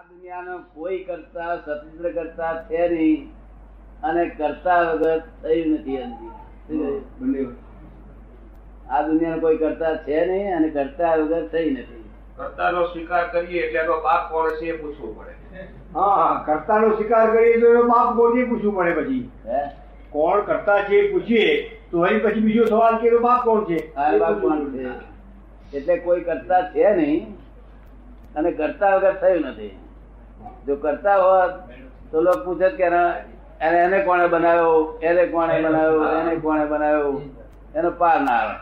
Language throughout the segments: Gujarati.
આ દુનિયાનો કોઈ કરતા સ્વતંત્ર કરતા છે નહીં અને કરતા વગર થયું નથી આ દુનિયાનો કોઈ કરતા છે નહીં અને કરતા વગર થઈ નથી. કર્તાનો સ્વીકાર કરીએ એટલે એનો બાપ કોણ છે એ પૂછવું પડે. હા હા કર્તાનો સ્વીકાર કરીએ તો એનો બાપ કોને પૂછવું પડે પછી. હે? કોણ કરતા છે એ પૂછીએ તો વળી પછી બીજો સવાલ કે એનો બાપ કોણ છે? બાપ કોણ છે? એટલે કોઈ કરતા છે નહીં અને કરતા વગર થયું નથી. જો કરતા હોત તો લોકો પૂછે કે એને કોણે બનાવ્યો? એને કોણે બનાવ્યો? એને કોણે બનાવ્યો? એનો પાર ના આવે.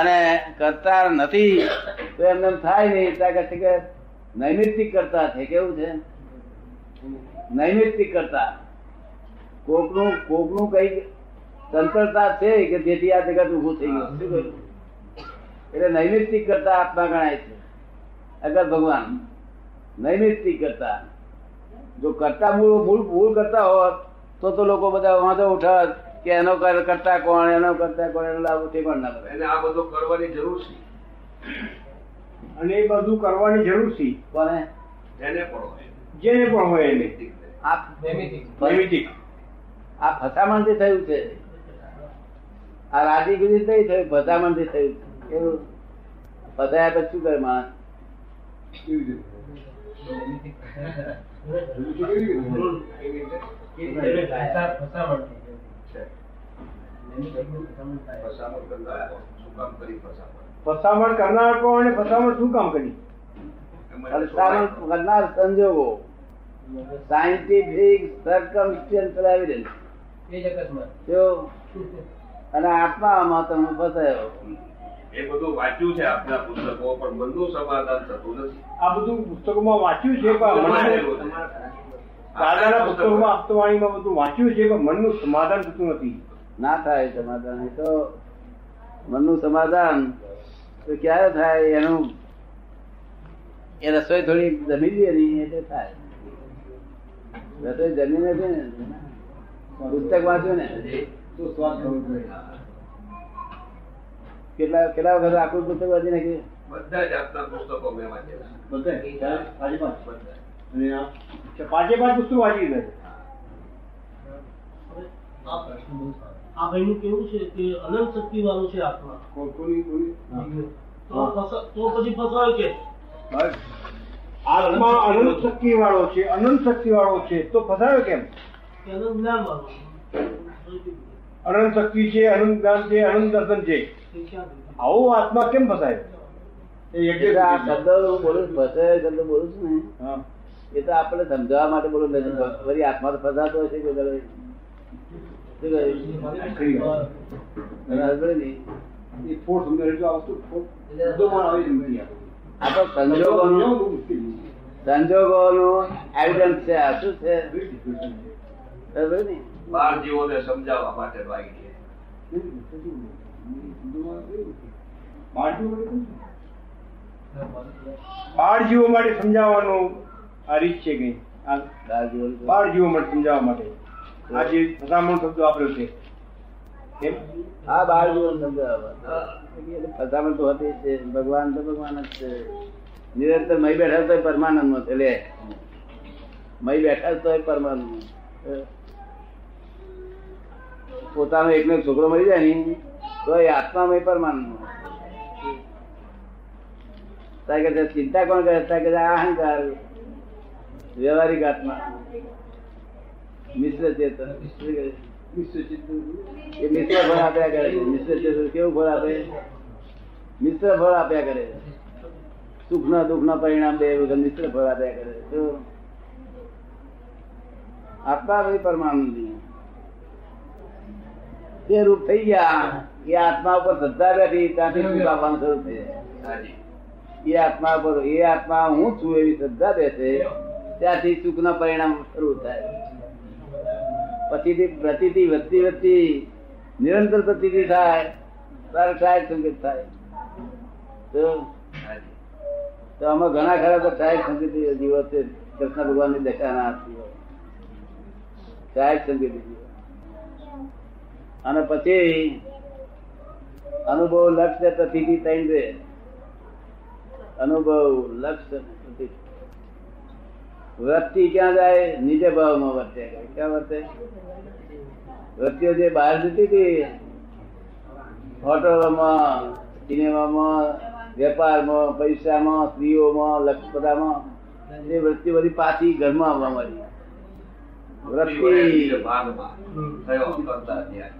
અને કરતા નથી તો એમને થાય નહીં. ત્યાં છે કે નૈમિત્તિક કરતા છે. કેવું છે? નૈમિત્તિક કરતા. કોકનું કોકનું કઈ તંત્રતા છે કે જેથી આ જગત ઉભું થઈ ગયું. શું એટલે નૈમિત્તિક કરતા આત્મા ગણાય છે. અગર ભગવાન નૈમિત્તિક કરતા. જો કરતા મૂળ મૂળ મૂળ કરતા હોત તો તો લોકો બધા વાંધો ઉઠાત કે એનો કર- કરતા કોણ એનો કરતા કોણ એનો લાભ પણ ના પડે એને આ બધું કરવાની જરૂર છે. અને એ બધું કરવાની જરૂર છે. કોને? જેને પણ હોય. જેને પણ હોય એને. આ નૈમિતિક આ ફસામણથી થયું છે. આ રાજી ગુજી નહીં થયું ફસામણથી થયું. કેવું ફસાયા પછી શું કરે માણસ? ફસામણ કરનાર કોણ? શું કામ કરી ફસામણ ફસામણ કરનાર કોણ અને ફસામણ શું કામ કરી ફસામણ કરનાર સંજોગો સાયન્ટિફિક સર્કમસ્ટન્શિયલ એવિડન્સ જો અને આત્મામાં તમે ફસાયો. એ બધું વાંચ્યું છે આપના પુસ્તકો પણ મનનું સમાધાન થતું નથી. આ બધું પુસ્તકોમાં વાંચ્યું છે પણ. દાદાના પુસ્તકોમાં આપતવાણીમાં બધું વાંચ્યું છે પણ મનનું સમાધાન થતું નથી? ના થાય સમાધાન. એ તો મનનું સમાધાન તો ક્યારે થાય? એનું એ રસોઈ થોડી જમી દે નહીં એટલે થાય. રસોઈ જમીને છે ને પુસ્તક વાંચ્યું ને તો સ્વાદ થવું જોઈએ. કેટલા કેટલા વખત આખું પુસ્તક વાંચી નાખ્યું બધા જ આપના પુસ્તકો મેં વાંચેલા. પાંચે. પાંચ? પુસ્તકો વાંચી ગયા આ ભાઈનું કેવું છે કે અનંત શક્તિ વાળું છે આત્મા? કોઈ કોની- કોની? તો ફસા- તો પછી ફસાય કે. આત્મા અનંત શક્તિ વાળો છે અનંત શક્તિ વાળો છે. તો ફસાયો કેમ? કે અનંત જ્ઞાન વાળો અનંત શક્તિ છે અનંત જ્ઞાન છે અનંત દર્શન છે. આવો આત્મા કેમ ફસાય? આ શબ્દ હું બોલું છું, શબ્દ બોલું છું ને. એ તો આપણે સમજાવવા માટે બોલું નથી વળી આત્મા તો ફસાતો હશે કે સંજોગો છે. એવિડન્સ છે આ શું છે? બરાબર ને? બાર જીવોને સમજાવવા માટે વાગી છે? બાળ જીવો માટે સમજાવવાનું આ રીત છે કઈ બાળ જીવો માટે. સમજાવવા માટે. આજે ફસામણ શબ્દ વાપર્યો છે. કેમ? હા બાર જીવન સમજાવવા. એટલે ફસામણ તો હતી જ છે. ભગવાન તો ભગવાન જ છે. નિરંતર મય બેઠા તો પરમાનંદ નો છે. લે. મય બેઠા તો પરમાનંદ પોતાનો એકનો એક છોકરો મળી જાય ને તો એ આત્મામય પરમાનંદ નો તારે કે ચિંતા કોણ કરે? તારે કે આ અહંકાર વ્યવહારિક આત્મા. મિશ્ર ચેતન. શું કહે? એ મિશ્ર ફળ આપ્યા કરે છે. મિશ્ર ચેતન કેવું ફળ આપે? મિશ્ર ફળ આપ્યા કરે છે. સુખ ના દુઃખ ના પરિણામ બે વખત મિશ્ર ફળ આપ્યા કરે છે. શું? આત્મા ભાઈ પરમાનંદી તે રૂપ થઈ ગયા એ આત્મા ઉપર શ્રદ્ધા બેઠી ત્યાંથી સુખ આપવાનું શરૂ થઈ જાય. એ આત્મા ઉપર એ આત્મા હું છું એવી શ્રદ્ધા બેસે ત્યાંથી સુખના પરિણામ શરૂ થાય. પછી પ્રતિથી વધતી વધતી નિરંતર પ્રતિથી થાય તારે ટ્રાય સંગીત થાય. તો આમાં ઘણા ખરા તો સહાયક કૃષ્ણ જીવો છે કૃષ્ણ ભગવાનની દશાના હોય. ટ્રાય સંગીત જીવો અને પછી અનુભવ લક્ષ્ય પ્રતિથી ત્રણ રે અનુભવ લક્ષ્ય અને પ્રતિથી વૃત્તિ ક્યાં જાય? નીચે ભાવમાં વર્તે. ક્યાં વર્તે? વૃત્તિઓ જે બહાર જતી હતી હોટલોમાં સિનેમામાં વેપારમાં પૈસામાં સ્ત્રીઓમાં લક્ષ બધામાં એ વૃત્તિ બધી પાછી ઘરમાં આવવા મળી વૃત્તિ ભાગમાં થયો કરતા ત્યાં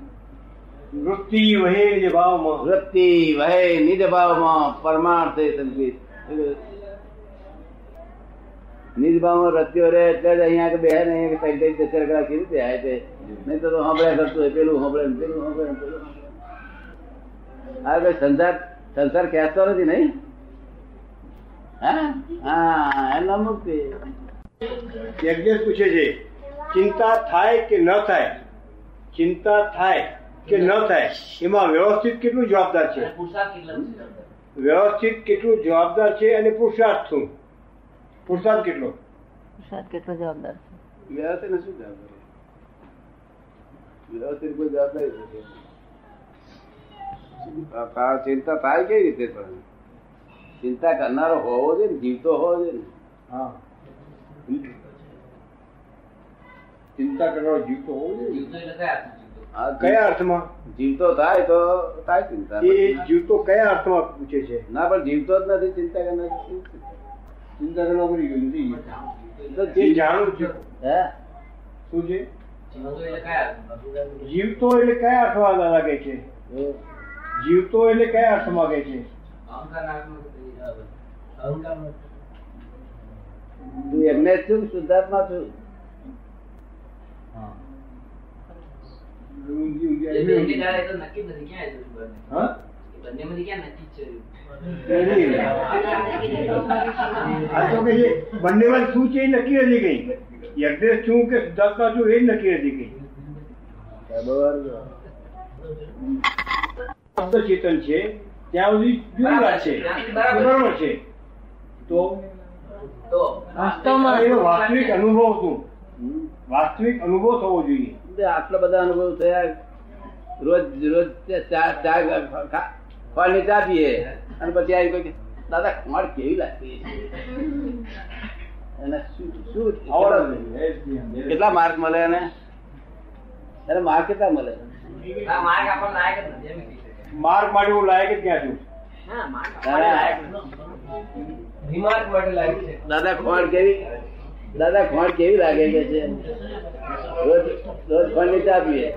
વૃત્તિ વહે જે ભાવમાં વૃત્તિ વહે નિજ ભાવમાં પરમાર્થે સંકિત. નિજ ભાવમાં વૃત્તિઓ રહે એટલે જ અહીંયા કે બે ને ચાર ચાર કલાક કેવી રીતે આવે છે નહીં તો સાંભળ્યા કરતું હોય પેલું સાંભળે પેલું સાંભળે પેલું કઈ સંસાર સંસાર ખેંચતો નથી નહીં? હા? હા એમના મુક્તિ. યજ્ઞ પૂછે છે ચિંતા થાય કે ન થાય? ચિંતા થાય. કે ન થાય. એમાં વ્યવસ્થિત કેટલું જવાબદાર છે? વ્યવસ્થિત કેટલું જવાબદાર છે અને પુરુષાર્થ શું? પુરુષાર્થ કેટલો? પુરુષાર્થ કેટલો જવાબદાર છે? વ્યવસ્થિત શું જવાબદારી વ્યવસ્થિત કોઈ ચિંતા થાય કેવી રીતે પણ? ચિંતા કરનારો હોવો જોઈએ ને જીવતો હોવો જોઈએ ને. હા. ચિંતા કરનારો જીવતો હોવો જોઈએ કયા અર્થમાં? જીવતો થાય તો થાય ચિંતા એ જીવતો કયા અર્થમાં પૂછે છે? ના પણ જીવતો જ નથી ચિંતા કરનાર ચિંતા કરવા પડી ગયું નથી તો જે જાણું છું. હે? શું છે? જીવતો એટલે કયા અર્થમાં? લાગે છે? જીવતો એટલે કયા અર્થમાં કે છે? એમને છું શુદ્ધાત્મા છું. હા? આ તો કે છે બંનેમાં શું છે એ નક્કી નથી કઈ. યજ્ઞેશ છું કે શુદ્ધાત્મા છું એ જ નક્કી નથી કઈ. બરોબર. ચેતન છે. ત્યાં સુધી જુદી છે. બરાબર છે. તો? વાસ્તવમાં એનો વાસ્તવિક અનુભવ શું? વાસ્તવિક અનુભવ થવો જોઈએ. આટલા બધા અનુભવ થયા. રોજ રોજ ચા ચા ખોળની ચા પીએ. અને પછી આવી કોઈ દાદા ખોળ કેવી લાગતી? છે?" એને શું શું આવડે કેટલા- માર્ક મળે એને? એને માર્ક કેટલા મળે? માર્ક માટે હું લાયક જ ક્યાં છું. દાદા ખોળ કેવી? દાદા ખોણ કેવી લાગે કે છે? રોજ રોજ ખોળની ચા પીએ